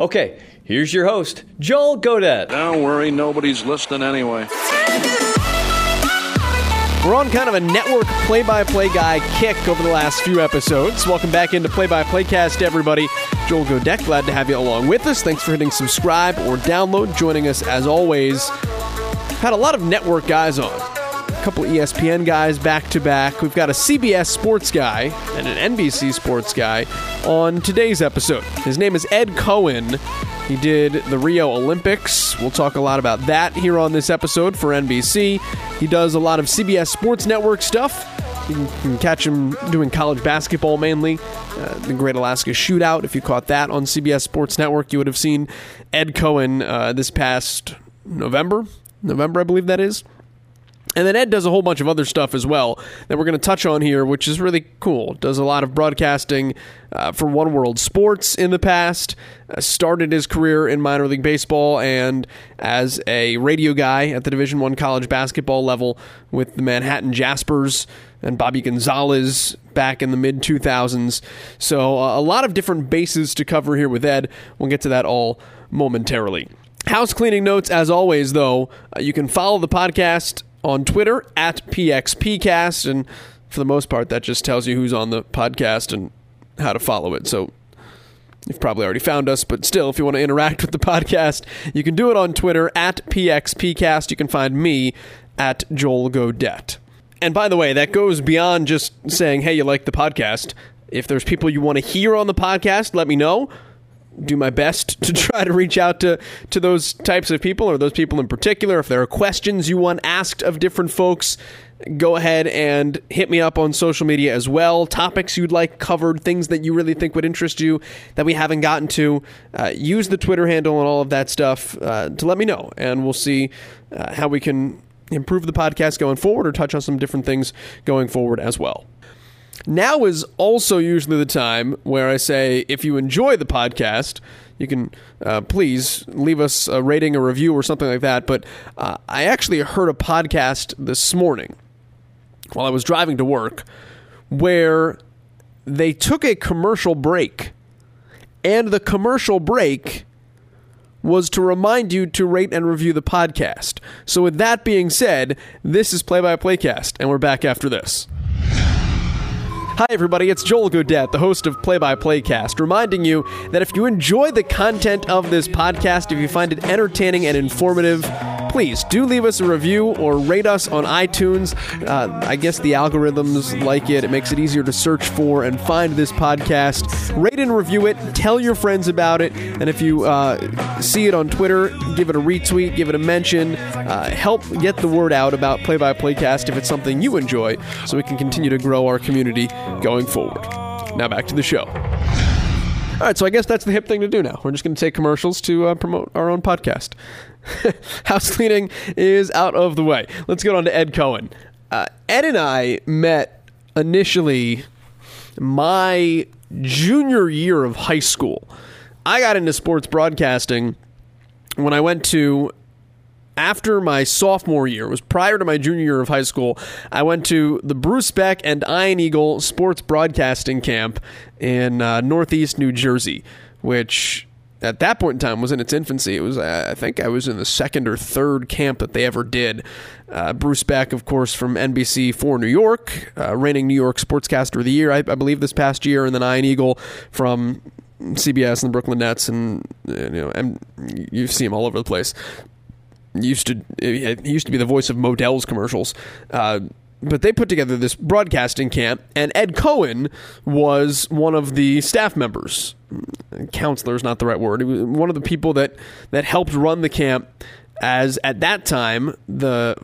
Okay, here's your host, Joel Godet. Don't worry, nobody's listening anyway. We're on kind of a network play by play guy kick over the last few episodes. Welcome back into Play by Playcast, everybody. Joel Godet, glad to have you along with us. Thanks for hitting subscribe or download. Joining us as always. Had a lot of network guys on. Couple ESPN guys back to back. We've got a CBS sports guy and an NBC sports guy on today's episode. His name is Ed Cohen. He did the Rio Olympics. We'll talk a lot about that here on this episode for NBC. He does a lot of CBS Sports Network stuff. You can, you can catch him doing college basketball mainly. Uh, the Great Alaska Shootout. If you caught that on CBS Sports Network, you would have seen Ed Cohen uh, this past November. November, I believe that is. And then Ed does a whole bunch of other stuff as well that we're going to touch on here, which is really cool. Does a lot of broadcasting uh, for One World Sports in the past. Uh, started his career in minor league baseball and as a radio guy at the Division One college basketball level with the Manhattan Jaspers and Bobby Gonzalez back in the mid 2000s. So uh, a lot of different bases to cover here with Ed. We'll get to that all momentarily. House cleaning notes, as always, though. Uh, you can follow the podcast on Twitter at PXPcast, and for the most part, that just tells you who's on the podcast and how to follow it. So you've probably already found us, but still, if you want to interact with the podcast, you can do it on Twitter at PXPcast. You can find me at Joel Godet. And by the way, that goes beyond just saying, hey, you like the podcast. If there's people you want to hear on the podcast, let me know do my best to try to reach out to to those types of people or those people in particular. If there are questions you want asked of different folks go ahead and hit me up on social media as well. Topics you'd like covered things that you really think would interest you that we haven't gotten to uh, use the twitter handle and all of that stuff uh, to let me know. And we'll see uh, how we can improve the podcast going forward or touch on some different things going forward as well now is also usually the time where I say, if you enjoy the podcast, you can uh, please leave us a rating, a review, or something like that. But uh, I actually heard a podcast this morning while I was driving to work where they took a commercial break, and the commercial break was to remind you to rate and review the podcast. So, with that being said, this is Play by Playcast, and we're back after this. Hi, everybody, it's Joel Godet, the host of Play by Playcast, reminding you that if you enjoy the content of this podcast, if you find it entertaining and informative, please do leave us a review or rate us on iTunes. Uh, I guess the algorithms like it, it makes it easier to search for and find this podcast. Rate and review it, tell your friends about it, and if you uh, see it on Twitter, give it a retweet, give it a mention, uh, help get the word out about Play by Playcast if it's something you enjoy, so we can continue to grow our community going forward. Now back to the show. All right, so I guess that's the hip thing to do now. We're just going to take commercials to uh, promote our own podcast. House cleaning is out of the way. Let's get on to Ed Cohen. Uh, Ed and I met initially my junior year of high school. I got into sports broadcasting when I went to after my sophomore year, it was prior to my junior year of high school, I went to the Bruce Beck and Ian Eagle Sports Broadcasting Camp in uh, Northeast New Jersey, which at that point in time was in its infancy. It was, uh, I think, I was in the second or third camp that they ever did. Uh, Bruce Beck, of course, from NBC for New York, uh, reigning New York Sportscaster of the Year, I, I believe, this past year, and then Ian Eagle from CBS and the Brooklyn Nets, and you know, and you see him all over the place used to he used to be the voice of Modell's commercials. Uh, but they put together this broadcasting camp, and Ed Cohen was one of the staff members. Counselor is not the right word. He was one of the people that that helped run the camp. As at that time, the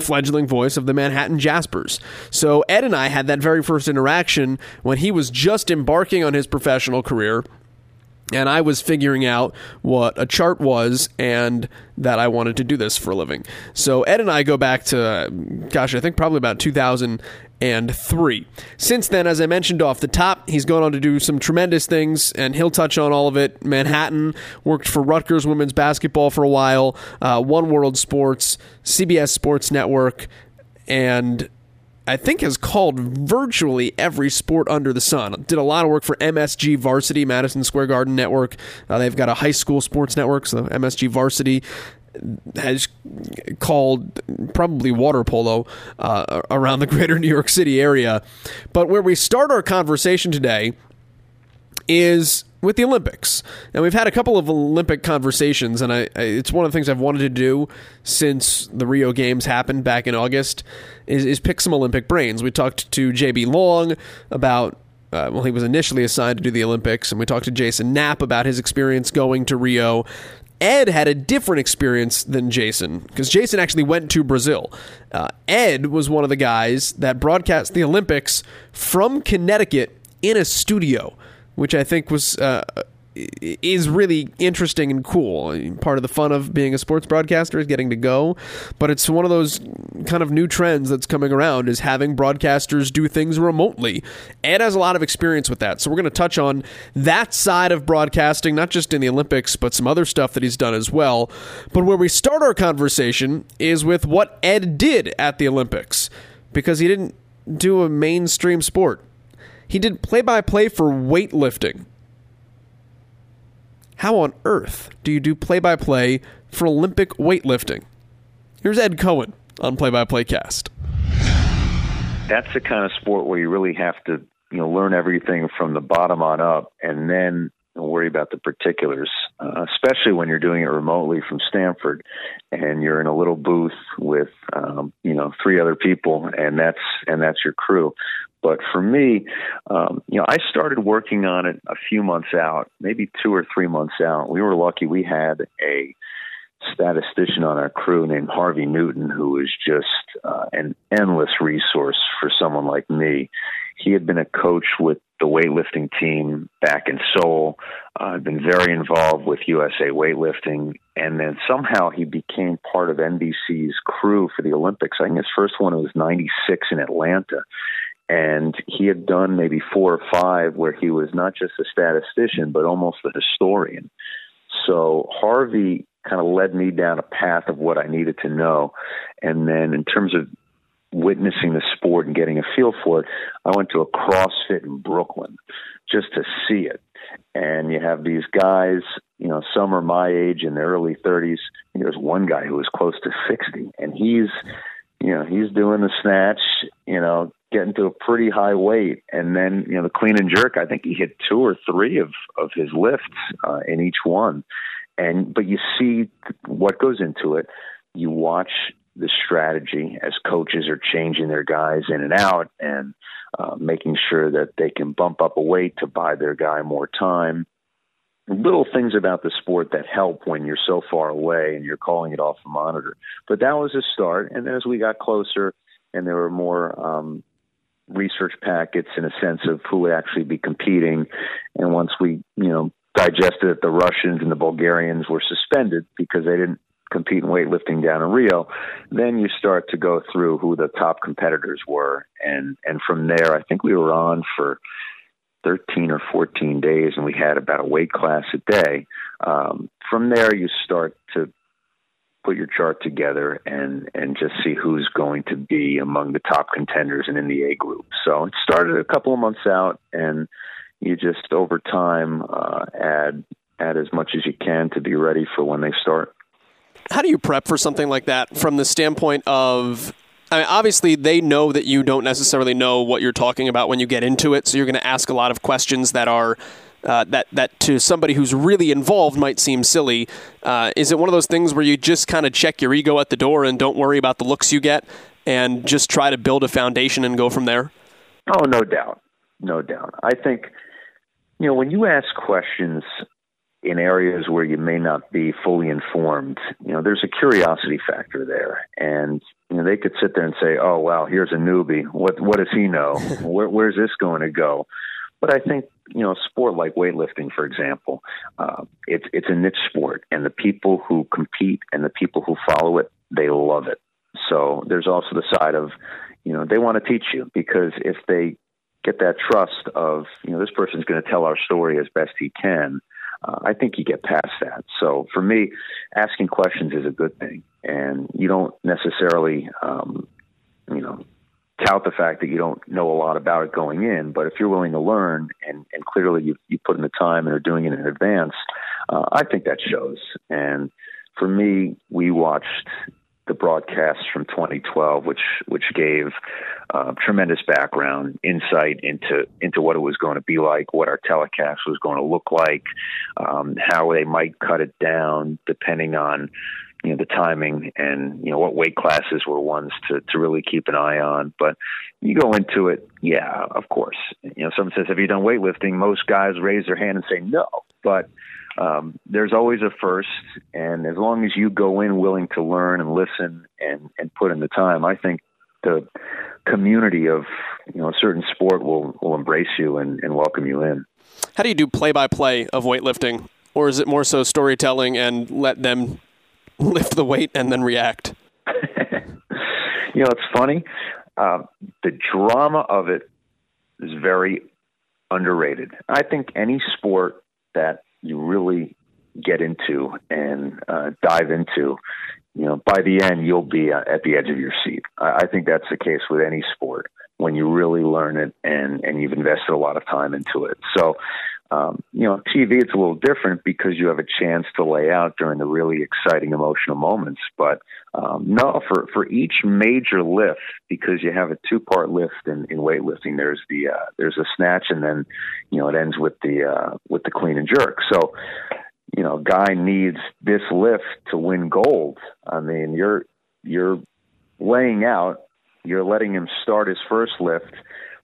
fledgling voice of the Manhattan Jaspers. So Ed and I had that very first interaction when he was just embarking on his professional career and I was figuring out what a chart was and that I wanted to do this for a living. So Ed and I go back to, gosh, I think probably about 2003. Since then, as I mentioned off the top, he's gone on to do some tremendous things, and he'll touch on all of it. Manhattan worked for Rutgers women's basketball for a while, uh, One World Sports, CBS Sports Network, and I think has called virtually every sport under the sun. Did a lot of work for MSG Varsity, Madison Square Garden Network. Uh, they've got a high school sports network, so MSG Varsity has called probably water polo uh, around the greater New York City area. But where we start our conversation today is with the Olympics. And we've had a couple of Olympic conversations, and I, I, it's one of the things I've wanted to do since the Rio Games happened back in August is, is pick some Olympic brains. We talked to JB Long about. Uh, well, he was initially assigned to do the Olympics, and we talked to Jason Knapp about his experience going to Rio. Ed had a different experience than Jason because Jason actually went to Brazil. Uh, Ed was one of the guys that broadcast the Olympics from Connecticut in a studio which I think was uh, is really interesting and cool. Part of the fun of being a sports broadcaster is getting to go, but it's one of those kind of new trends that's coming around is having broadcasters do things remotely. Ed has a lot of experience with that, so we're going to touch on that side of broadcasting, not just in the Olympics, but some other stuff that he's done as well. But where we start our conversation is with what Ed did at the Olympics, because he didn't do a mainstream sport. He did play by play for weightlifting. How on earth do you do play by play for Olympic weightlifting? Here's Ed Cohen on Play by Play Cast. That's the kind of sport where you really have to, you know, learn everything from the bottom on up and then worry about the particulars, uh, especially when you're doing it remotely from Stamford and you're in a little booth with, um, you know, three other people and that's, and that's your crew. But for me, um, you know, I started working on it a few months out, maybe two or three months out. We were lucky; we had a statistician on our crew named Harvey Newton, who was just uh, an endless resource for someone like me. He had been a coach with the weightlifting team back in Seoul, uh, been very involved with USA Weightlifting, and then somehow he became part of NBC's crew for the Olympics. I think his first one was 96 in Atlanta and he had done maybe four or five where he was not just a statistician but almost a historian. So harvey kind of led me down a path of what i needed to know. And then in terms of witnessing the sport and getting a feel for it i went to a crossfit in brooklyn just to see it. And you have these guys you know some are my age in their early 30s and there's one guy who was close to 60 and he's you know he's doing the snatch you know getting to a pretty high weight, and then you know the clean and jerk. I think he hit two or three of of his lifts uh, in each one, and but you see what goes into it. You watch the strategy as coaches are changing their guys in and out and uh, making sure that they can bump up a weight to buy their guy more time. Little things about the sport that help when you're so far away and you're calling it off the monitor. But that was a start. And as we got closer and there were more um, research packets in a sense of who would actually be competing. And once we, you know, digested that the Russians and the Bulgarians were suspended because they didn't compete in weightlifting down in Rio, then you start to go through who the top competitors were. And, and from there, I think we were on for 13 or 14 days and we had about a weight class a day. Um, from there, you start to put your chart together and and just see who's going to be among the top contenders and in the A group. So it started a couple of months out, and you just over time uh, add add as much as you can to be ready for when they start. How do you prep for something like that from the standpoint of? I mean, obviously, they know that you don't necessarily know what you're talking about when you get into it, so you're going to ask a lot of questions that are uh, that that to somebody who's really involved might seem silly. Uh, is it one of those things where you just kind of check your ego at the door and don't worry about the looks you get, and just try to build a foundation and go from there? Oh, no doubt, no doubt. I think you know when you ask questions in areas where you may not be fully informed, you know, there's a curiosity factor there, and you know they could sit there and say, "Oh, wow, here's a newbie. What what does he know? Where, where's this going to go?" But I think you know, sport like weightlifting, for example, uh, it's it's a niche sport, and the people who compete and the people who follow it, they love it. So there's also the side of, you know, they want to teach you because if they get that trust of, you know, this person's going to tell our story as best he can, uh, I think you get past that. So for me, asking questions is a good thing, and you don't necessarily, um, you know, tout the fact that you don't know a lot about it going in. But if you're willing to learn, and and clearly you you put in the time and are doing it in advance, uh, I think that shows. And for me, we watched the broadcasts from 2012, which which gave uh, tremendous background, insight into into what it was going to be like, what our telecast was going to look like, um, how they might cut it down depending on you know the timing and you know what weight classes were ones to to really keep an eye on. But you go into it, yeah, of course. You know, someone says, "Have you done weightlifting?" Most guys raise their hand and say no, but um, there's always a first, and as long as you go in willing to learn and listen and and put in the time, I think the community of you know a certain sport will will embrace you and, and welcome you in. How do you do play by play of weightlifting, or is it more so storytelling and let them lift the weight and then react? you know, it's funny. Uh, the drama of it is very underrated. I think any sport that you really get into and uh, dive into, you know, by the end you'll be uh, at the edge of your seat. I, I think that's the case with any sport when you really learn it and and you've invested a lot of time into it. So um, you know, TV it's a little different because you have a chance to lay out during the really exciting emotional moments. But um, no, for for each major lift, because you have a two part lift in, in weightlifting. There's the uh, there's a snatch, and then you know it ends with the uh, with the clean and jerk. So you know, guy needs this lift to win gold. I mean, you're you're laying out, you're letting him start his first lift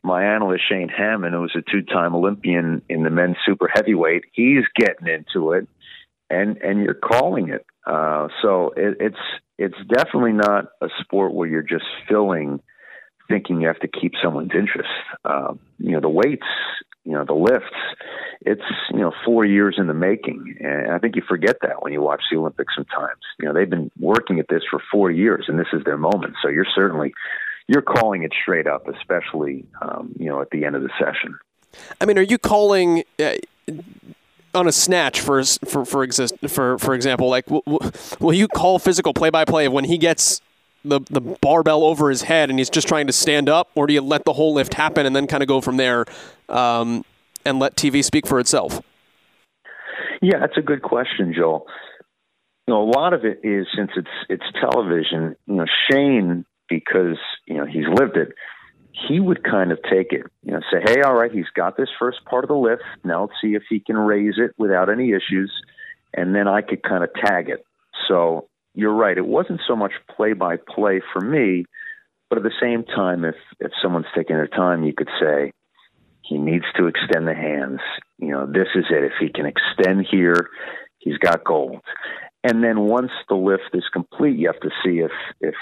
my analyst Shane Hamman, who was a two-time Olympian in the men's super heavyweight, he's getting into it, and and you're calling it. Uh, so it, it's it's definitely not a sport where you're just filling, thinking you have to keep someone's interest. Uh, you know the weights, you know the lifts. It's you know four years in the making, and I think you forget that when you watch the Olympics. Sometimes you know they've been working at this for four years, and this is their moment. So you're certainly you're calling it straight up, especially um, you know at the end of the session. I mean, are you calling uh, on a snatch for for for exist for for example? Like, w- w- will you call physical play by play of when he gets the the barbell over his head and he's just trying to stand up, or do you let the whole lift happen and then kind of go from there um, and let TV speak for itself? Yeah, that's a good question, Joel. You know, a lot of it is since it's it's television. You know, Shane because you know he's lived it he would kind of take it you know say hey all right he's got this first part of the lift. Now let's see if he can raise it without any issues and then i could kind of tag it. So you're right it wasn't so much play by play for me but at the same time if if someone's taking their time you could say he needs to extend the hands. You know this is it. If he can extend here he's got gold. And then once the lift is complete you have to see if if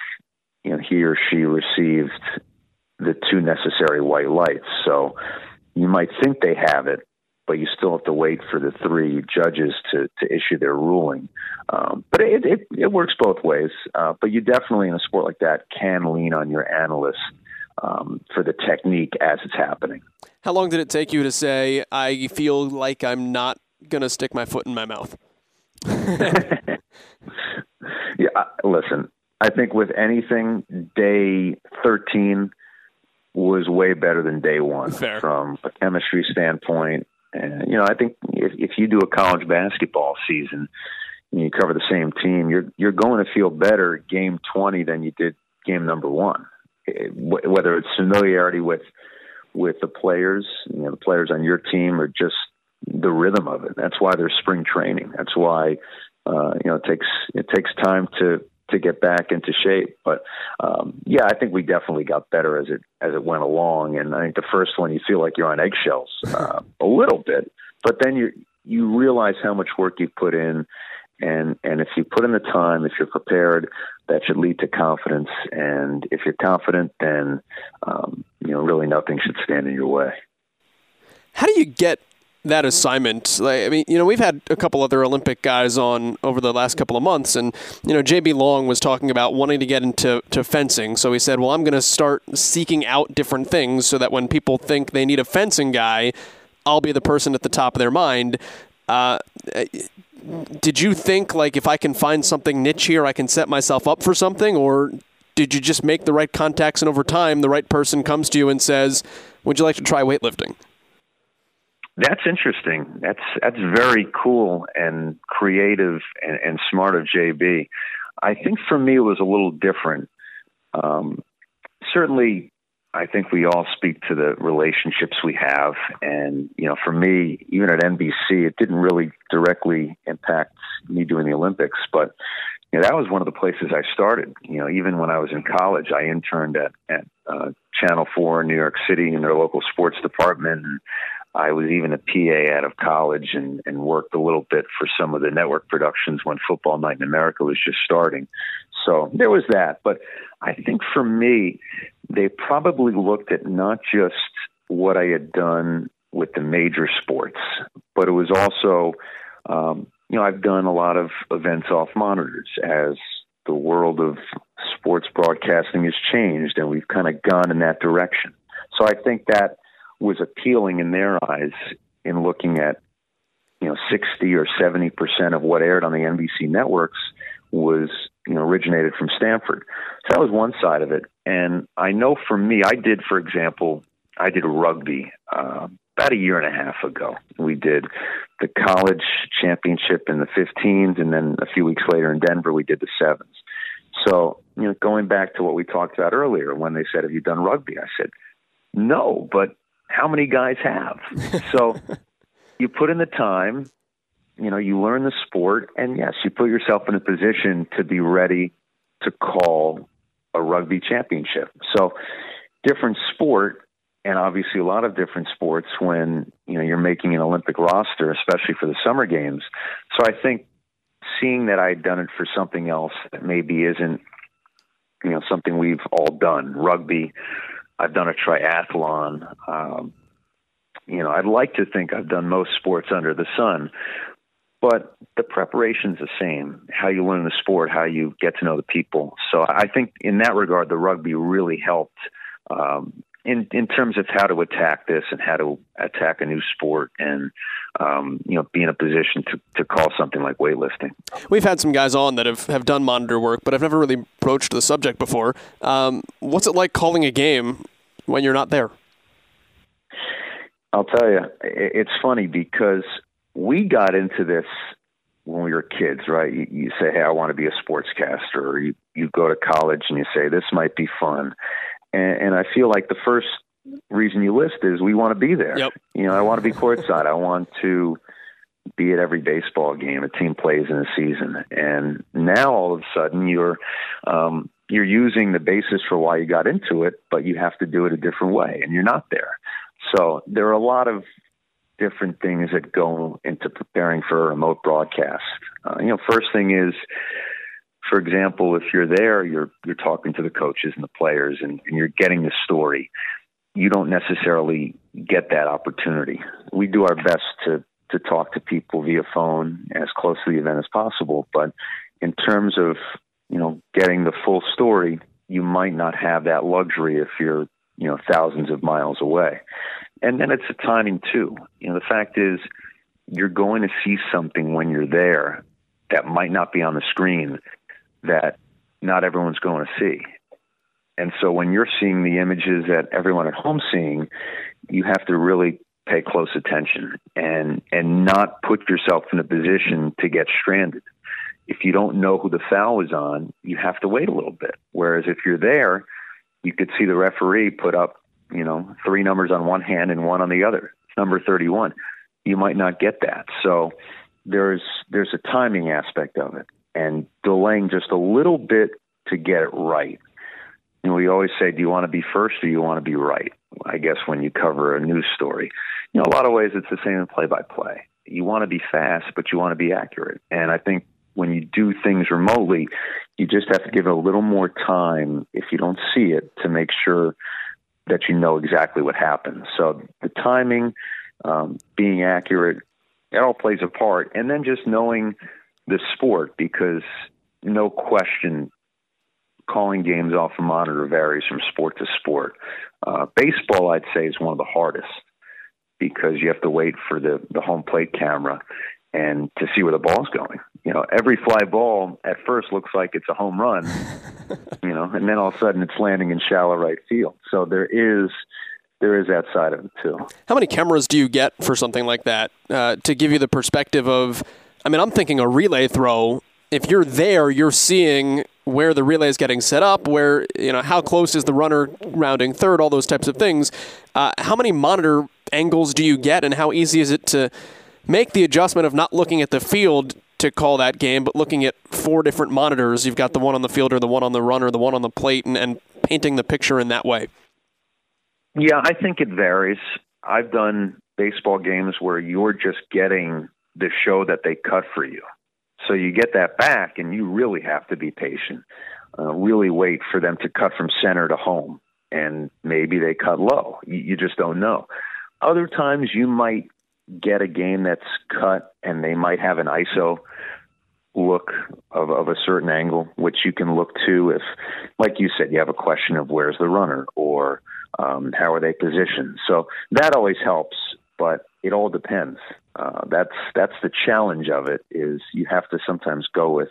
you know, he or she received the two necessary white lights. So you might think they have it, but you still have to wait for the three judges to, to issue their ruling. Um, but it, it, it works both ways. Uh, but you definitely, in a sport like that, can lean on your analyst um, for the technique as it's happening. How long did it take you to say, I feel like I'm not going to stick my foot in my mouth? yeah, listen, I think with anything, day 13 was way better than day one Fair. from a chemistry standpoint. And, you know, I think if, if you do a college basketball season and you cover the same team, you're, you're going to feel better game 20 than you did game number one. It, whether it's familiarity with, with the players, you know, the players on your team or just the rhythm of it. That's why there's spring training. That's why, uh, you know, it takes, it takes time to, to get back into shape. But um, yeah, I think we definitely got better as it as it went along. And I think the first one you feel like you're on eggshells uh, a little bit, but then you you realize how much work you've put in. And and if you put in the time, if you're prepared, that should lead to confidence. And if you're confident, then um, you know really nothing should stand in your way. How do you get that assignment. Like, I mean, you know, we've had a couple other Olympic guys on over the last couple of months, and you know, JB Long was talking about wanting to get into to fencing. So he said, "Well, I'm going to start seeking out different things so that when people think they need a fencing guy, I'll be the person at the top of their mind." Uh, did you think like if I can find something niche here, I can set myself up for something, or did you just make the right contacts and over time the right person comes to you and says, "Would you like to try weightlifting?" That's interesting. That's that's very cool and creative and, and smart of JB. I think for me it was a little different. Um, certainly, I think we all speak to the relationships we have, and you know, for me, even at NBC, it didn't really directly impact me doing the Olympics, but you know, that was one of the places I started. You know, even when I was in college, I interned at at uh, Channel Four in New York City in their local sports department. I was even a PA out of college and, and worked a little bit for some of the network productions when Football Night in America was just starting. So there was that. But I think for me, they probably looked at not just what I had done with the major sports, but it was also, um, you know, I've done a lot of events off monitors as the world of sports broadcasting has changed and we've kind of gone in that direction. So I think that was appealing in their eyes in looking at you know 60 or 70 percent of what aired on the NBC networks was you know originated from Stamford. So that was one side of it, and I know for me, I did, for example, I did rugby uh, about a year and a half ago. We did the college championship in the 15s, and then a few weeks later in Denver, we did the sevens. So you know, going back to what we talked about earlier, when they said, "Have you done rugby?" I said, "No," but how many guys have? so you put in the time, you know, you learn the sport, and yes, you put yourself in a position to be ready to call a rugby championship. So different sport, and obviously a lot of different sports when you know you're making an Olympic roster, especially for the summer games. So I think seeing that I'd done it for something else that maybe isn't you know something we've all done, rugby I've done a triathlon. Um, you know, I'd like to think I've done most sports under the sun, but the preparation's the same. How you learn the sport, how you get to know the people. So I think in that regard, the rugby really helped um, in in terms of how to attack this and how to attack a new sport and um, you know be in a position to, to call something like weightlifting. We've had some guys on that have, have done monitor work, but I've never really broached the subject before. Um, what's it like calling a game when you're not there? I'll tell you, it's funny because we got into this when we were kids, right? You, you say, "Hey, I want to be a sportscaster," or you you go to college and you say, "This might be fun," and, and I feel like the first reason you list is we want to be there. Yep. You know, I want to be courtside. I want to be at every baseball game a team plays in a season. And now all of a sudden you're um, you're using the basis for why you got into it, but you have to do it a different way, and you're not there. So there are a lot of different things that go into preparing for a remote broadcast. Uh, you know, first thing is, for example, if you're there, you're you're talking to the coaches and the players, and, and you're getting the story. You don't necessarily get that opportunity. We do our best to to talk to people via phone as close to the event as possible, but in terms of you know, getting the full story, you might not have that luxury if you're, you know, thousands of miles away. And then it's a timing too. You know, the fact is you're going to see something when you're there that might not be on the screen that not everyone's going to see. And so when you're seeing the images that everyone at home seeing, you have to really pay close attention and and not put yourself in a position to get stranded if you don't know who the foul is on, you have to wait a little bit. Whereas if you're there, you could see the referee put up, you know, three numbers on one hand and one on the other. It's number 31. You might not get that. So there's there's a timing aspect of it and delaying just a little bit to get it right. You know, we always say, do you want to be first or do you want to be right? I guess when you cover a news story, you know, a lot of ways it's the same in play by play. You want to be fast, but you want to be accurate. And I think when you do things remotely, you just have to give it a little more time if you don't see it to make sure that you know exactly what happened. So the timing, um, being accurate, it all plays a part. And then just knowing the sport because no question calling games off a monitor varies from sport to sport. Uh, baseball, I'd say, is one of the hardest because you have to wait for the, the home plate camera and to see where the ball's going. You know, every fly ball at first looks like it's a home run, you know, and then all of a sudden it's landing in shallow right field. So there is there is that side of it too. How many cameras do you get for something like that uh, to give you the perspective of? I mean, I'm thinking a relay throw. If you're there, you're seeing where the relay is getting set up, where you know how close is the runner rounding third, all those types of things. Uh, how many monitor angles do you get, and how easy is it to make the adjustment of not looking at the field to call that game, but looking at four different monitors? You've got the one on the fielder, the one on the runner, the one on the plate, and, and painting the picture in that way. Yeah, I think it varies. I've done baseball games where you're just getting the show that they cut for you. So you get that back, and you really have to be patient. Uh, really wait for them to cut from center to home, and maybe they cut low. You, you just don't know. Other times you might get a game that's cut, and they might have an ISO look of, of a certain angle, which you can look to if, like you said, you have a question of where's the runner or um, how are they positioned. So that always helps, but it all depends. Uh, that's that's the challenge of it. Is you have to sometimes go with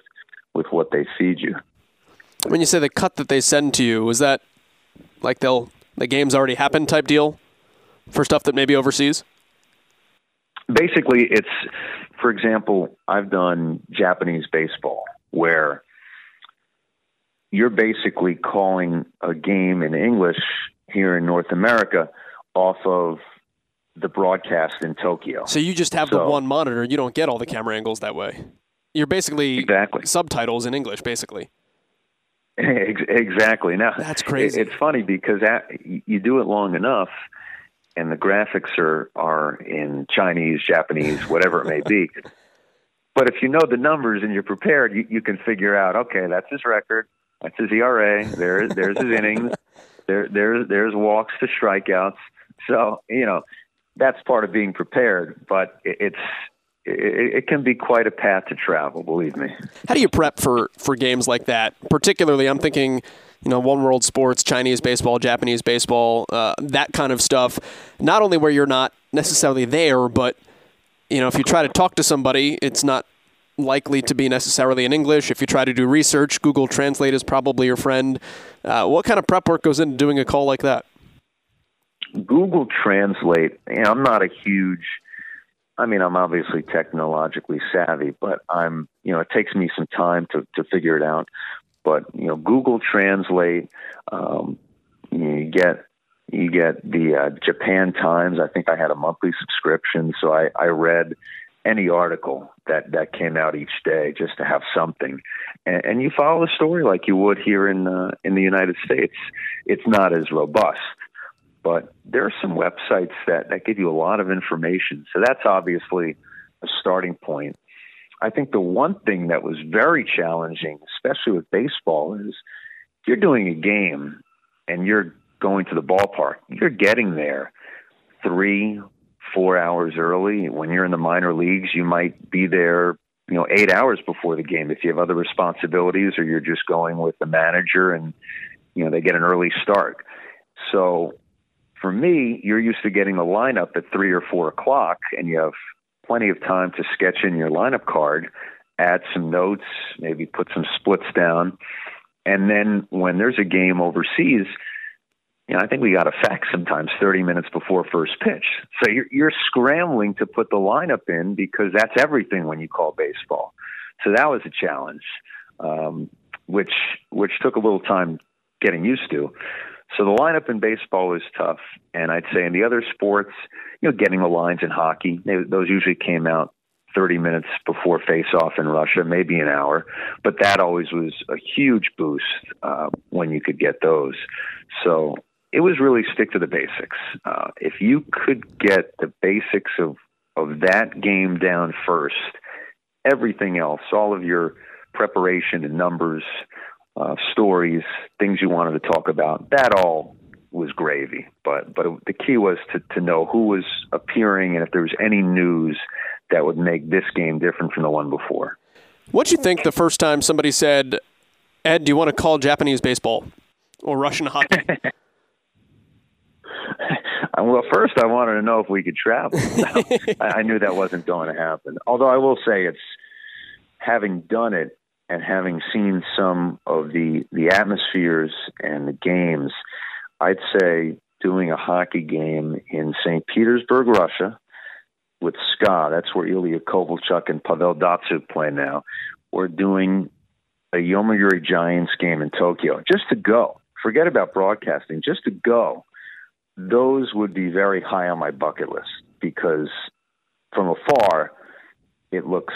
with what they feed you. When you say the cut that they send to you, is that like they'll the game's already happened type deal for stuff that maybe overseas? Basically, it's for example, I've done Japanese baseball where you're basically calling a game in English here in North America off of the broadcast in Tokyo. So you just have so, the one monitor. You don't get all the camera angles that way. You're basically exactly. subtitles in English, basically. Exactly. Now that's crazy. It's funny because you do it long enough, and the graphics are are in Chinese, Japanese, whatever it may be. But if you know the numbers and you're prepared, you, you can figure out. Okay, that's his record. That's his ERA. There, there's his innings. There, there's there's walks to strikeouts. So you know that's part of being prepared. But it's it, can be quite a path to travel. Believe me. How do you prep for for games like that? Particularly, I'm thinking. You know, one world sports, Chinese baseball, Japanese baseball, uh, that kind of stuff. Not only where you're not necessarily there, but you know, if you try to talk to somebody, it's not likely to be necessarily in English. If you try to do research, Google Translate is probably your friend. Uh, what kind of prep work goes into doing a call like that? Google Translate, you know, I'm not a huge, I mean, I'm obviously technologically savvy, but I'm, you know, it takes me some time to, to figure it out. But, you know, Google Translate, um, you get, you get the uh, Japan Times. I think I had a monthly subscription, so I, I read any article that that came out each day just to have something and, and you follow the story like you would here in uh, in the United States it's not as robust but there are some websites that that give you a lot of information so that's obviously a starting point i think the one thing that was very challenging especially with baseball is you're doing a game and you're going to the ballpark you're getting there 3 four hours early. When you're in the minor leagues, you might be there, you know, eight hours before the game if you have other responsibilities or you're just going with the manager and, you know, they get an early start. So for me, you're used to getting the lineup at three or four o'clock and you have plenty of time to sketch in your lineup card, add some notes, maybe put some splits down. And then when there's a game overseas, you know, I think we got a fax sometimes 30 minutes before first pitch. So you're, you're scrambling to put the lineup in because that's everything when you call baseball. So that was a challenge, um, which which took a little time getting used to. So the lineup in baseball is tough, and I'd say in the other sports, you know, getting the lines in hockey, they, those usually came out 30 minutes before face-off in Russia, maybe an hour, but that always was a huge boost uh, when you could get those. So it was really stick to the basics. Uh, if you could get the basics of of that game down first, everything else, all of your preparation and numbers, uh, stories, things you wanted to talk about, that all was gravy. But but the key was to to know who was appearing and if there was any news that would make this game different from the one before. What'd you think the first time somebody said, "Ed, do you want to call Japanese baseball or Russian hockey?" well, first I wanted to know if we could travel. I knew that wasn't going to happen. Although I will say it's having done it and having seen some of the the atmospheres and the games, I'd say doing a hockey game in St. Petersburg, Russia, with SKA. That's where Ilya Kovalchuk and Pavel Datsyuk play now. We're doing a Yomiuri Giants game in Tokyo just to go. Forget about broadcasting, just to go those would be very high on my bucket list because from afar, it looks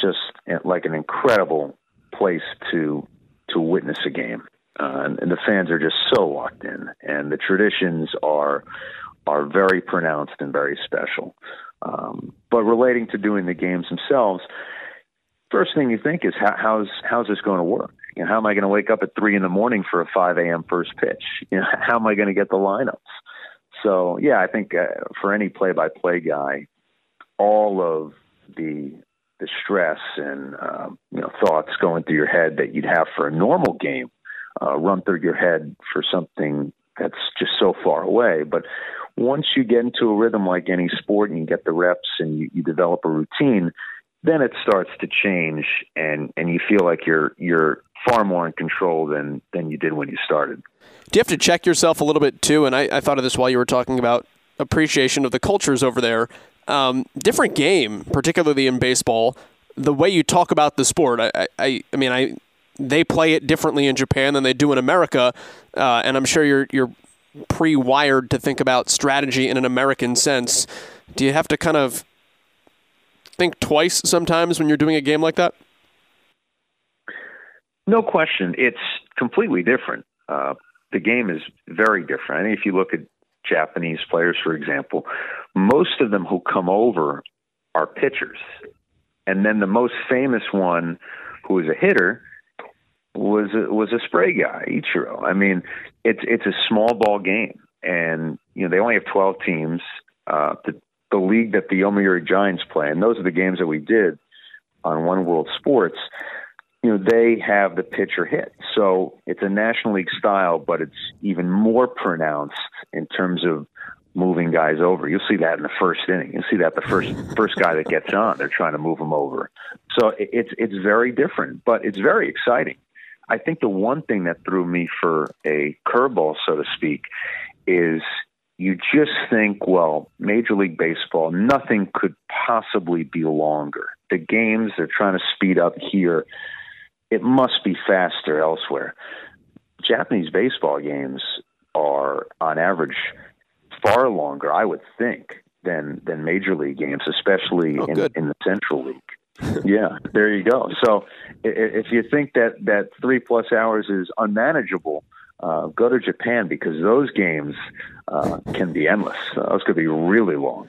just like an incredible place to to witness a game, uh, and, and the fans are just so locked in, and the traditions are are very pronounced and very special. Um, but relating to doing the games themselves, first thing you think is how, how's how's this going to work? You know, how am I going to wake up at three in the morning for a five a.m. first pitch? You know, how am I going to get the lineups? So yeah, I think uh, for any play-by-play guy, all of the the stress and um, you know thoughts going through your head that you'd have for a normal game uh, run through your head for something that's just so far away. But once you get into a rhythm like any sport and you get the reps and you, you develop a routine, then it starts to change and and you feel like you're you're far more in control than than you did when you started. Do you have to check yourself a little bit too? And I, I thought of this while you were talking about appreciation of the cultures over there. Um, different game, particularly in baseball. The way you talk about the sport, I, I, I mean, I they play it differently in Japan than they do in America, uh, and I'm sure you're you're pre-wired to think about strategy in an American sense. Do you have to kind of think twice sometimes when you're doing a game like that? No question. It's completely different. Uh, the game is very different. I think if you look at Japanese players, for example, most of them who come over are pitchers. And then the most famous one who was a hitter was a, was a spray guy, Ichiro. I mean, it's it's a small ball game, and you know they only have twelve teams. Uh, the the league that the Yomiuri Giants play, and those are the games that we did on One World Sports you know they have the pitcher hit. So it's a national league style but it's even more pronounced in terms of moving guys over. You'll see that in the first inning. You'll see that the first first guy that gets on they're trying to move him over. So it's it's very different but it's very exciting. I think the one thing that threw me for a curveball so to speak is you just think well major league baseball nothing could possibly be longer. The games they're trying to speed up here it must be faster elsewhere. Japanese baseball games are, on average, far longer, I would think, than than major league games, especially oh, in, in the Central League. yeah, there you go. So if you think that that three plus hours is unmanageable, uh, go to Japan because those games uh, can be endless. Uh, those could be really long.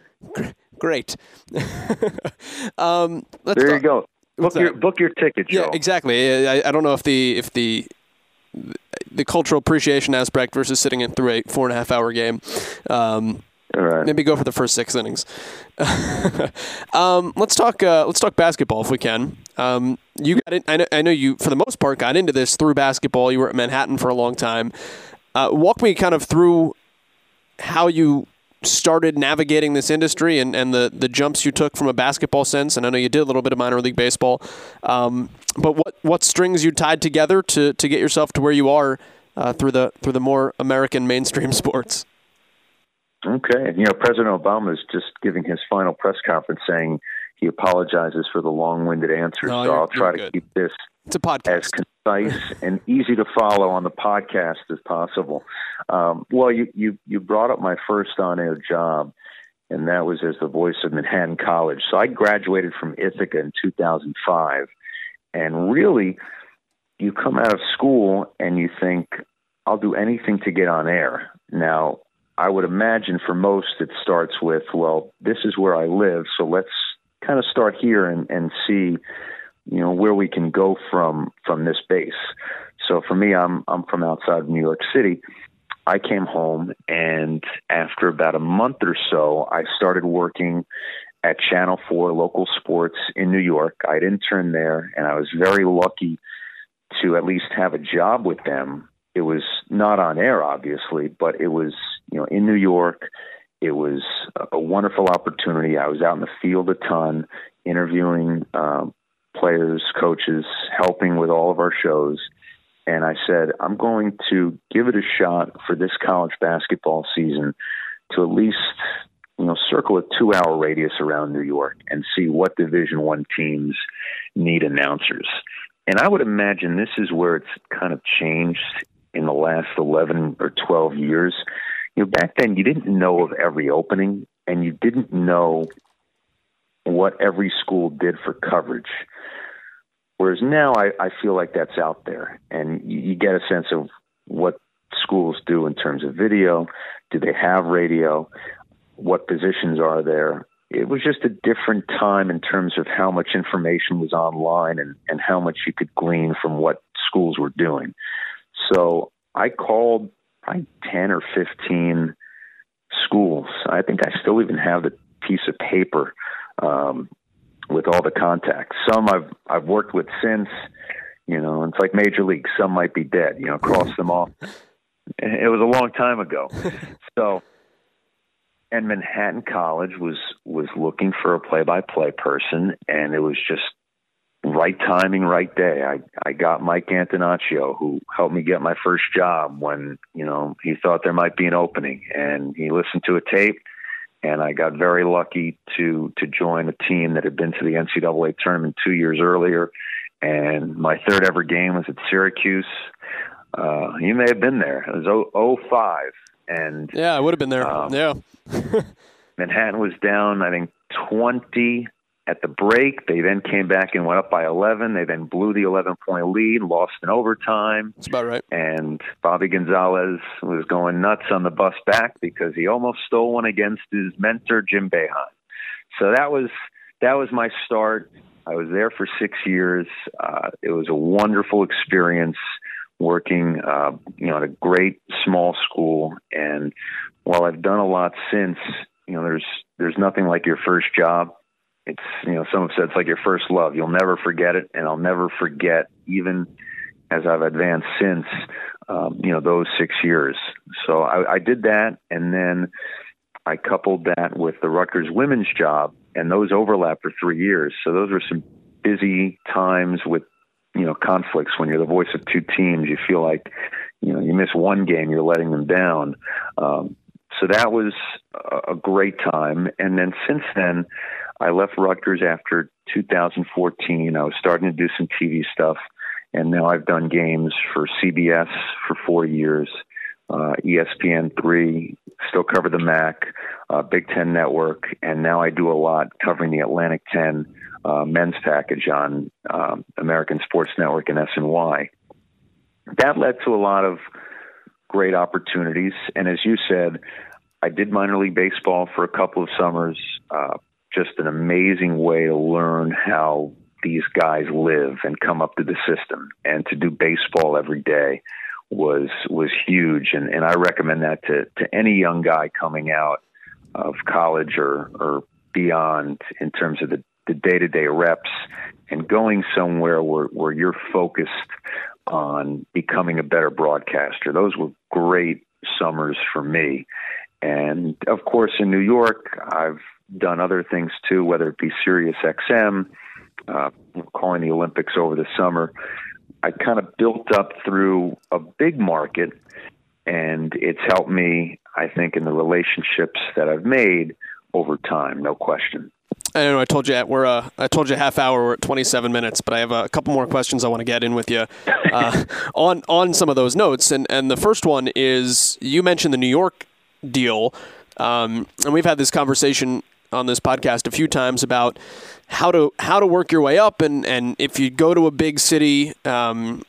Great. um, there you talk. go. Book your book your ticket. Joe. Yeah, exactly. I, I don't know if the if the the cultural appreciation aspect versus sitting in through a four and a half hour game. Um, right. Maybe go for the first six innings. um, let's talk. Uh, let's talk basketball if we can. Um, you got it. I know, I know you for the most part got into this through basketball. You were at Manhattan for a long time. Uh, walk me kind of through how you started navigating this industry and, and the, the jumps you took from a basketball sense, and I know you did a little bit of minor league baseball, um, but what, what strings you tied together to, to get yourself to where you are uh, through the through the more American mainstream sports? Okay, you know President Obama is just giving his final press conference saying he apologizes for the long-winded answer, no, so I'll try to good. keep this it's a podcast. as concise and easy to follow on the podcast as possible. Um, well, you, you you brought up my first on-air job, and that was as the voice of Manhattan College. So I graduated from Ithaca in 2005, and really, you come out of school and you think, "I'll do anything to get on air." Now, I would imagine for most it starts with, "Well, this is where I live, so let's kind of start here and, and see." You know where we can go from from this base. So for me, I'm I'm from outside of New York City. I came home, and after about a month or so, I started working at Channel 4 local sports in New York. I'd interned there, and I was very lucky to at least have a job with them. It was not on air, obviously, but it was you know in New York. It was a wonderful opportunity. I was out in the field a ton, interviewing um, players, coaches, helping with all of our shows. And I said, I'm going to give it a shot for this college basketball season to at least you know circle a two hour radius around New York and see what Division One teams need announcers. And I would imagine this is where it's kind of changed in the last eleven or twelve years. You know, back then you didn't know of every opening, and you didn't know what every school did for coverage. Whereas now I, I feel like that's out there, and you, you get a sense of what schools do in terms of video. Do they have radio? what positions are there. It was just a different time in terms of how much information was online and, and how much you could glean from what schools were doing. So I called probably 10 or 15 schools. I think I still even have the piece of paper um, with all the contacts. Some I've I've worked with since, you know, it's like major league. Some might be dead. You know, cross them off. It was a long time ago. So and Manhattan College was was looking for a play-by-play person, and it was just right timing, right day. I I got Mike Antonaccio, who helped me get my first job when you know he thought there might be an opening, and he listened to a tape, and I got very lucky to to join a team that had been to the NCAA tournament two years earlier, and my third ever game was at Syracuse. Uh, you may have been there. It was 05, and yeah, I would have been there. Um, yeah. Manhattan was down, I think, 20 at the break. They then came back and went up by 11. They then blew the 11 point lead, lost in overtime. That's about right. And Bobby Gonzalez was going nuts on the bus back because he almost stole one against his mentor, Jim Boeheim. So that was that was my start. I was there for six years. Uh, it was a wonderful experience working, uh, you know, at a great small school. And while I've done a lot since, you know, there's there's nothing like your first job. It's you know, some have said it's like your first love. You'll never forget it, and I'll never forget even as I've advanced since, um, you know, those six years. So I, I did that, and then I coupled that with the Rutgers women's job, and those overlapped for three years. So those were some busy times with you know conflicts when you're the voice of two teams. You feel like you know you miss one game, you're letting them down. Um, so that was a great time. And then since then, I left Rutgers after 2014. I was starting to do some TV stuff, and now I've done games for CBS for four years, uh, ESPN three, still cover the MAC, uh, Big Ten Network, and now I do a lot covering the Atlantic Ten uh, men's package on um, American Sports Network and SNY. That led to a lot of great opportunities. And as you said, I did minor league baseball for a couple of summers. Uh, just an amazing way to learn how these guys live and come up to the system. And to do baseball every day was was huge. And, and I recommend that to, to any young guy coming out of college or, or beyond in terms of the the day to day reps and going somewhere where, where you're focused on becoming a better broadcaster. Those were great summers for me. And of course, in New York, I've done other things too, whether it be Sirius XM, uh, calling the Olympics over the summer. I kind of built up through a big market, and it's helped me, I think, in the relationships that I've made over time, no question. I know I told you we're uh, I told you half hour we're at 27 minutes, but I have a couple more questions I want to get in with you uh, on on some of those notes. And and the first one is you mentioned the New York deal, um, and we've had this conversation on this podcast a few times about how to how to work your way up, and and if you go to a big city um,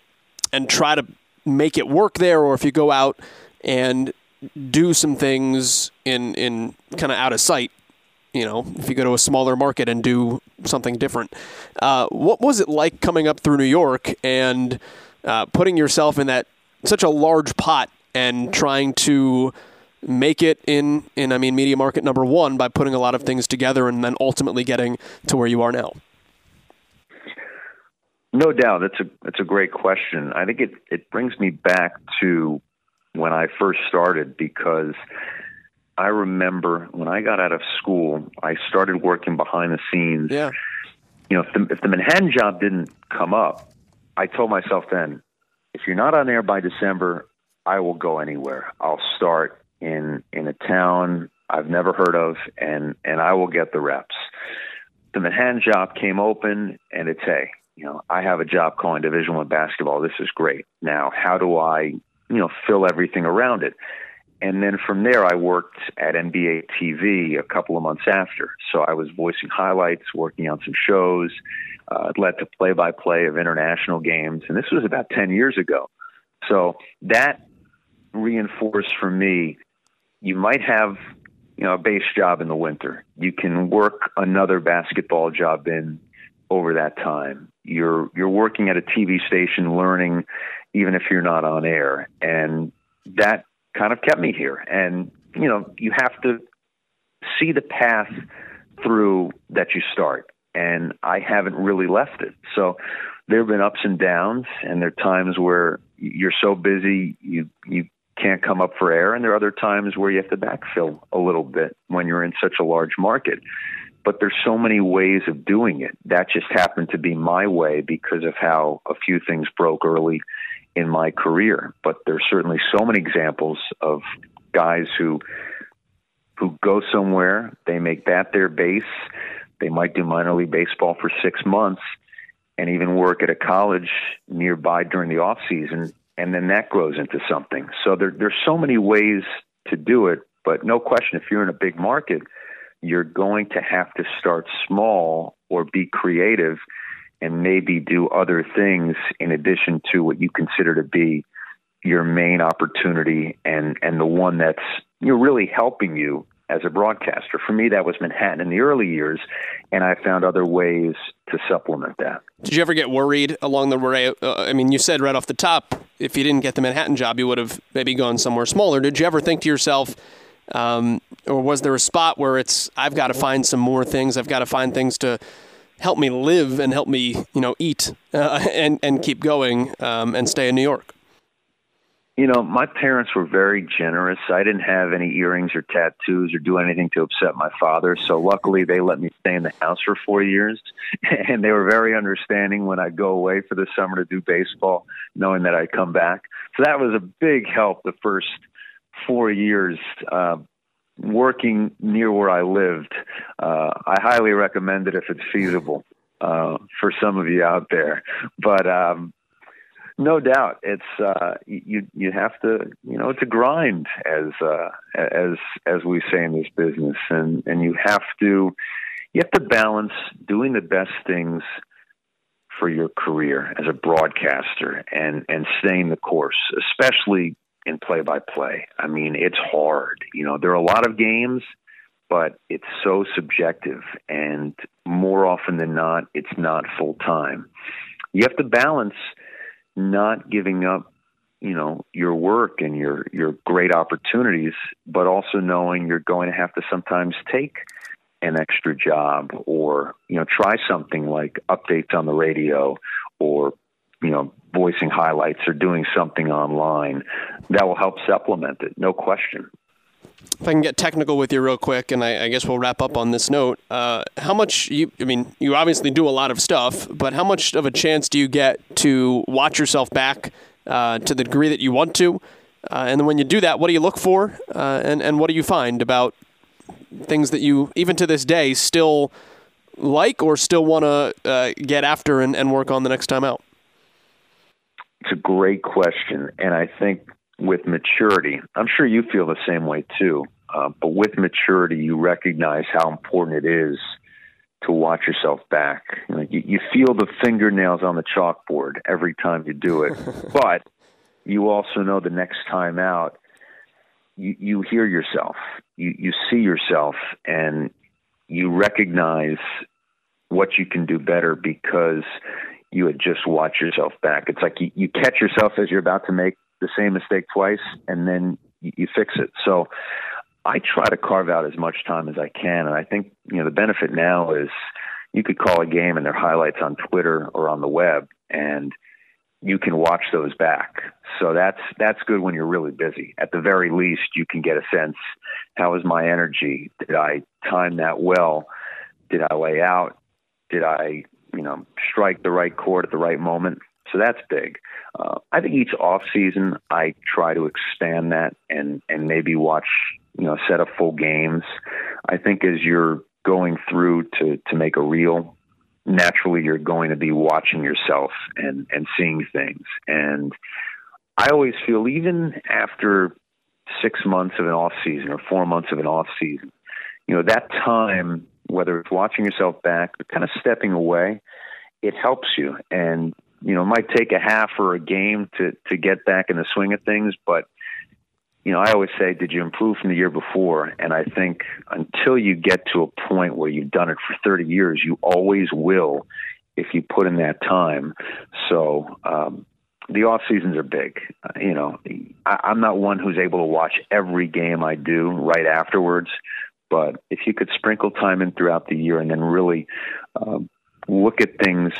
and try to make it work there, or if you go out and do some things in in kind of out of sight you know, if you go to a smaller market and do something different. Uh, what was it like coming up through New York and uh, putting yourself in that such a large pot and trying to make it in in I mean media market number 1 by putting a lot of things together and then ultimately getting to where you are now? No doubt, that's a that's a great question. I think it it brings me back to when I first started because I remember when I got out of school, I started working behind the scenes. Yeah. You know, if the, if the Manhattan job didn't come up, I told myself then, if you're not on air by December, I will go anywhere. I'll start in in a town I've never heard of, and and I will get the reps. The Manhattan job came open, and it's hey, you know, I have a job calling Division One basketball. This is great. Now, how do I, you know, fill everything around it? And then from there, I worked at NBA TV a couple of months after. So I was voicing highlights, working on some shows. Uh, it led to play-by-play of international games, and this was about ten years ago. So that reinforced for me. You might have, you know, a base job in the winter. You can work another basketball job in over that time. You're you're working at a TV station learning even if you're not on air and that kind of kept me here and you know you have to see the path through that you start and I haven't really left it. So there have been ups and downs and there are times where you're so busy you you can't come up for air and there are other times where you have to backfill a little bit when you're in such a large market but there's so many ways of doing it. That just happened to be my way because of how a few things broke early in my career. But there's certainly so many examples of guys who who go somewhere, they make that their base. They might do minor league baseball for six months and even work at a college nearby during the off season, and then that grows into something. So there, there's so many ways to do it, but no question, if you're in a big market, you're going to have to start small or be creative and maybe do other things in addition to what you consider to be your main opportunity and and the one that's you know really helping you as a broadcaster. For me, that was Manhattan in the early years, and I found other ways to supplement that. Did you ever get worried along the way? Uh, I mean, you said right off the top, if you didn't get the Manhattan job, you would have maybe gone somewhere smaller. Did you ever think to yourself, um, or was there a spot where it's I've got to find some more things? I've got to find things to help me live and help me, you know, eat uh, and and keep going um, and stay in New York. You know, my parents were very generous. I didn't have any earrings or tattoos or do anything to upset my father. So luckily, they let me stay in the house for four years, and they were very understanding when I'd go away for the summer to do baseball, knowing that I'd come back. So that was a big help the first four years uh, working near where I lived. Uh, I highly recommend it if it's feasible uh, for some of you out there. But um, no doubt, it's uh, you. You have to, you know, it's a grind, as uh, as as we say in this business, and and you have to you have to balance doing the best things for your career as a broadcaster and and staying the course, especially in play by play. I mean, it's hard. You know, there are a lot of games, but it's so subjective. And more often than not, it's not full time. You have to balance not giving up, you know, your work and your, your great opportunities, but also knowing you're going to have to sometimes take an extra job or, you know, try something like updates on the radio or you know, voicing highlights or doing something online that will help supplement it, no question. If I can get technical with you real quick, and I, I guess we'll wrap up on this note. Uh, how much you? I mean, you obviously do a lot of stuff, but how much of a chance do you get to watch yourself back uh, to the degree that you want to? Uh, and then when you do that, what do you look for, uh, and and what do you find about things that you, even to this day, still like or still want to uh, get after and, and work on the next time out? It's a great question. And I think with maturity, I'm sure you feel the same way too. Uh, but with maturity, you recognize how important it is to watch yourself back. You, know, you, you feel the fingernails on the chalkboard every time you do it. but you also know the next time out, you, you hear yourself, you, you see yourself, and you recognize what you can do better because you had just watched yourself back. It's like you, you catch yourself as you're about to make the same mistake twice, and then you, you fix it. So I try to carve out as much time as I can, and I think you know the benefit now is you could call a game and their highlights on Twitter or on the web, and you can watch those back. So that's that's good when you're really busy. At the very least, you can get a sense: how is my energy? Did I time that well? Did I lay out? Did I, you know, strike the right chord at the right moment? So that's big. Uh, I think each off season, I try to expand that and and maybe watch you know a set of full games. I think as you're going through to to make a reel, naturally you're going to be watching yourself and and seeing things. And I always feel even after six months of an off season or four months of an off season, you know that time whether it's watching yourself back or kind of stepping away, it helps you. And you know, it might take a half or a game to to get back in the swing of things, but you know, I always say, did you improve from the year before? And I think until you get to a point where you've done it for 30 years, you always will if you put in that time. So, um, the off seasons are big. Uh, you know, I, I'm not one who's able to watch every game I do right afterwards, but if you could sprinkle time in throughout the year and then really uh, look at things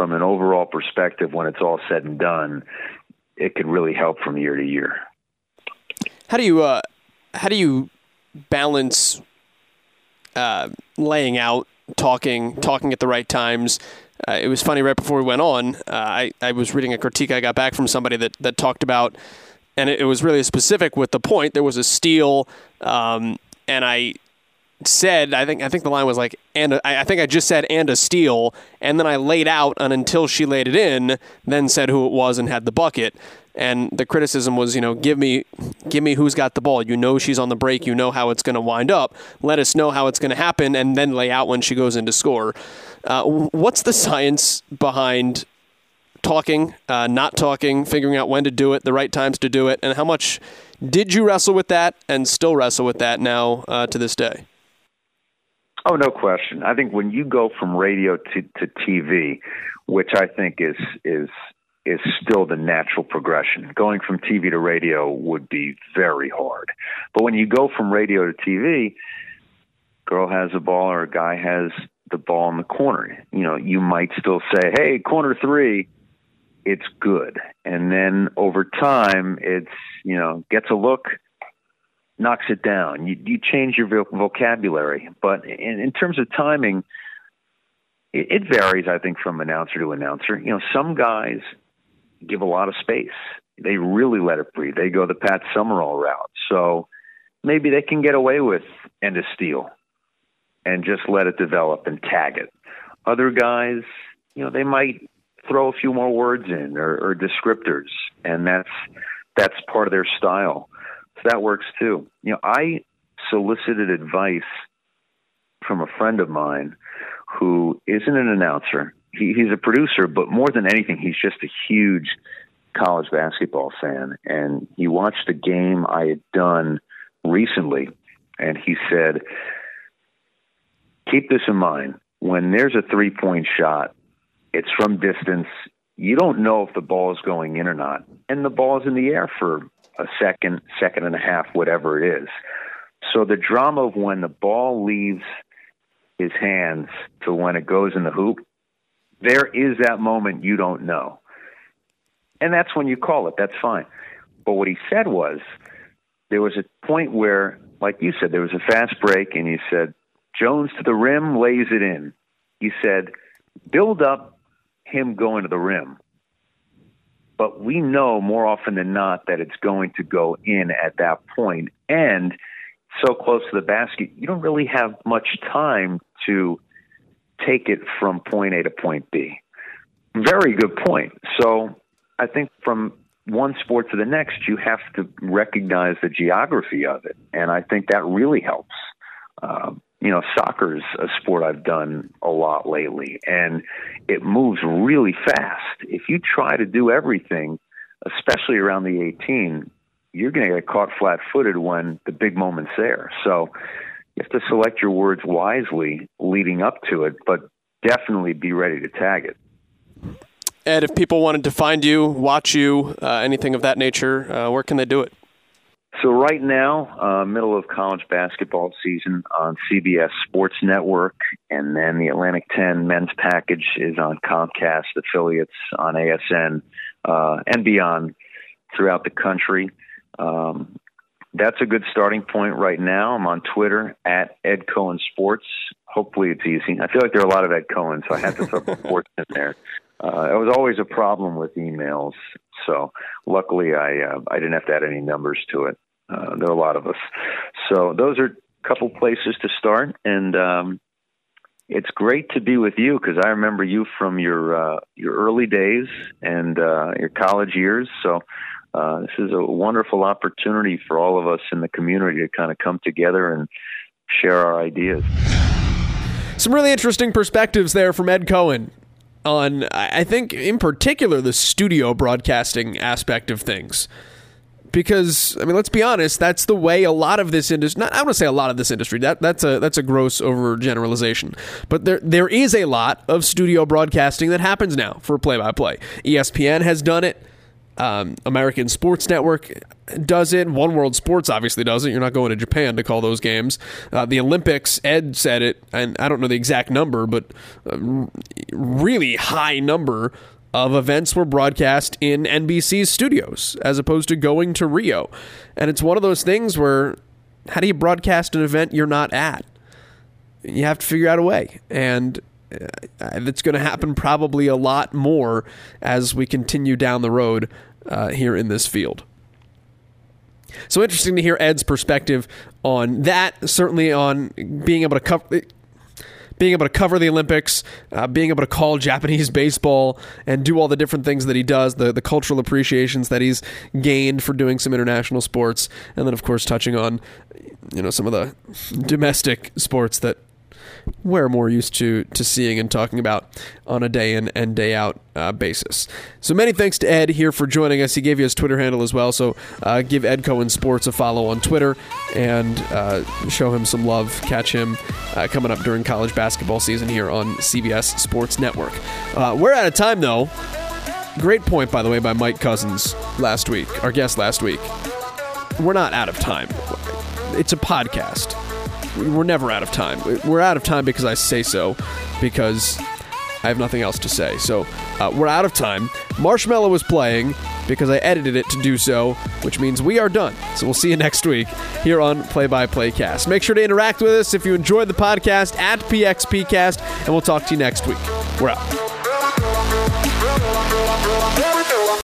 from an overall perspective when it's all said and done, it could really help from year to year. How do you uh, how do you balance uh, laying out, talking, talking at the right times? Uh, it was funny right before we went on. Uh, I I was reading a critique I got back from somebody that that talked about, and it, it was really specific with the point. There was a steal, um, and I said I think I think the line was like and I think I just said and a steal and then I laid out on until she laid it in then said who it was and had the bucket and the criticism was, you know, give me, give me who's got the ball. You know she's on the break. You know how it's going to wind up. Let us know how it's going to happen, and then lay out when she goes in to score. Uh, what's the science behind talking, uh, not talking, figuring out when to do it, the right times to do it, and how much did you wrestle with that and still wrestle with that now uh, to this day? Oh, no question. I think when you go from radio to, to TV, which I think is is is still the natural progression. Going from TV to radio would be very hard. But when you go from radio to TV, girl has a ball or a guy has the ball in the corner. You know, you might still say, "Hey, corner 3, it's good." And then over time, it's, you know, gets a look, knocks it down. You you change your vocabulary. But in, in terms of timing, it, it varies, I think, from announcer to announcer. You know, some guys give a lot of space. They really let it breathe. They go the Pat Summerall route. So maybe they can get away with end of steal and just let it develop and tag it. Other guys, you know, they might throw a few more words in or, or descriptors, and that's that's part of their style. So that works too. You know, I solicited advice from a friend of mine who isn't an announcer he, he's a producer, but more than anything, he's just a huge college basketball fan. And he watched a game I had done recently, and he said, Keep this in mind. When there's a three point shot, it's from distance. You don't know if the ball is going in or not. And the ball is in the air for a second, second and a half, whatever it is. So the drama of when the ball leaves his hands to when it goes in the hoop there is that moment you don't know. And that's when you call it. That's fine. But what he said was there was a point where, like you said, there was a fast break, and he said, Jones to the rim, lays it in. He said, build up him going to the rim. But we know more often than not that it's going to go in at that point. And so close to the basket, you don't really have much time to take it from point A to point B. Very good point. So I think from one sport to the next, you have to recognize the geography of it. And I think that really helps. Uh, you know, soccer's a sport I've done a lot lately, and it moves really fast. If you try to do everything, especially around the 18, you're going to get caught flat footed when the big moment's there. So you have to select your words wisely leading up to it, but definitely be ready to tag it. Ed, if people wanted to find you, watch you, uh, anything of that nature, uh, where can they do it? So right now, uh, middle of college basketball season on CBS Sports Network, and then the Atlantic 10 men's package is on Comcast affiliates on ASN uh, and beyond throughout the country. Um, that's a good starting point right now. I'm on Twitter at Ed Cohen Sports. Hopefully, it's easy. I feel like there are a lot of Ed Cohen, so I have to throw sports in there. Uh, it was always a problem with emails, so luckily I uh, I didn't have to add any numbers to it. Uh, there are a lot of us, so those are a couple places to start, and um, it's great to be with you because I remember you from your uh, your early days and uh, your college years. So uh, this is a wonderful opportunity for all of us in the community to kind of come together and share our ideas. Some really interesting perspectives there from Ed Cohen on, I think, in particular, the studio broadcasting aspect of things. Because I mean, let's be honest, that's the way a lot of this industry. Not, I want to say a lot of this industry. That that's a that's a gross overgeneralization. But there there is a lot of studio broadcasting that happens now for play by play. ESPN has done it. Um, American Sports Network does it. One World Sports obviously does it. You're not going to Japan to call those games. Uh, the Olympics, Ed said it, and I don't know the exact number, but a really high number of events were broadcast in NBC's studios as opposed to going to Rio. And it's one of those things where how do you broadcast an event you're not at? You have to figure out a way. And it's going to happen probably a lot more as we continue down the road uh, here in this field. So interesting to hear Ed's perspective on that. Certainly on being able to cover. Being able to cover the Olympics, uh, being able to call Japanese baseball, and do all the different things that he does, the, the cultural appreciations that he's gained for doing some international sports, and then, of course, touching on you know some of the domestic sports that we're more used to to seeing and talking about on a day in and day out uh, basis. So many thanks to Ed here for joining us. He gave you his Twitter handle as well, so uh, give Ed Cohen Sports a follow on Twitter and uh, show him some love. Catch him uh, coming up during college basketball season here on CBS Sports Network. Uh, we're out of time though. Great point, by the way, by Mike Cousins last week, our guest last week. We're not out of time. It's a podcast we're never out of time. We're out of time because I say so, because I have nothing else to say. So uh, we're out of time. Marshmello was playing because I edited it to do so, which means we are done. So we'll see you next week here on Play by Playcast. Make sure to interact with us if you enjoyed the podcast at PXPcast, and we'll talk to you next week. We're out.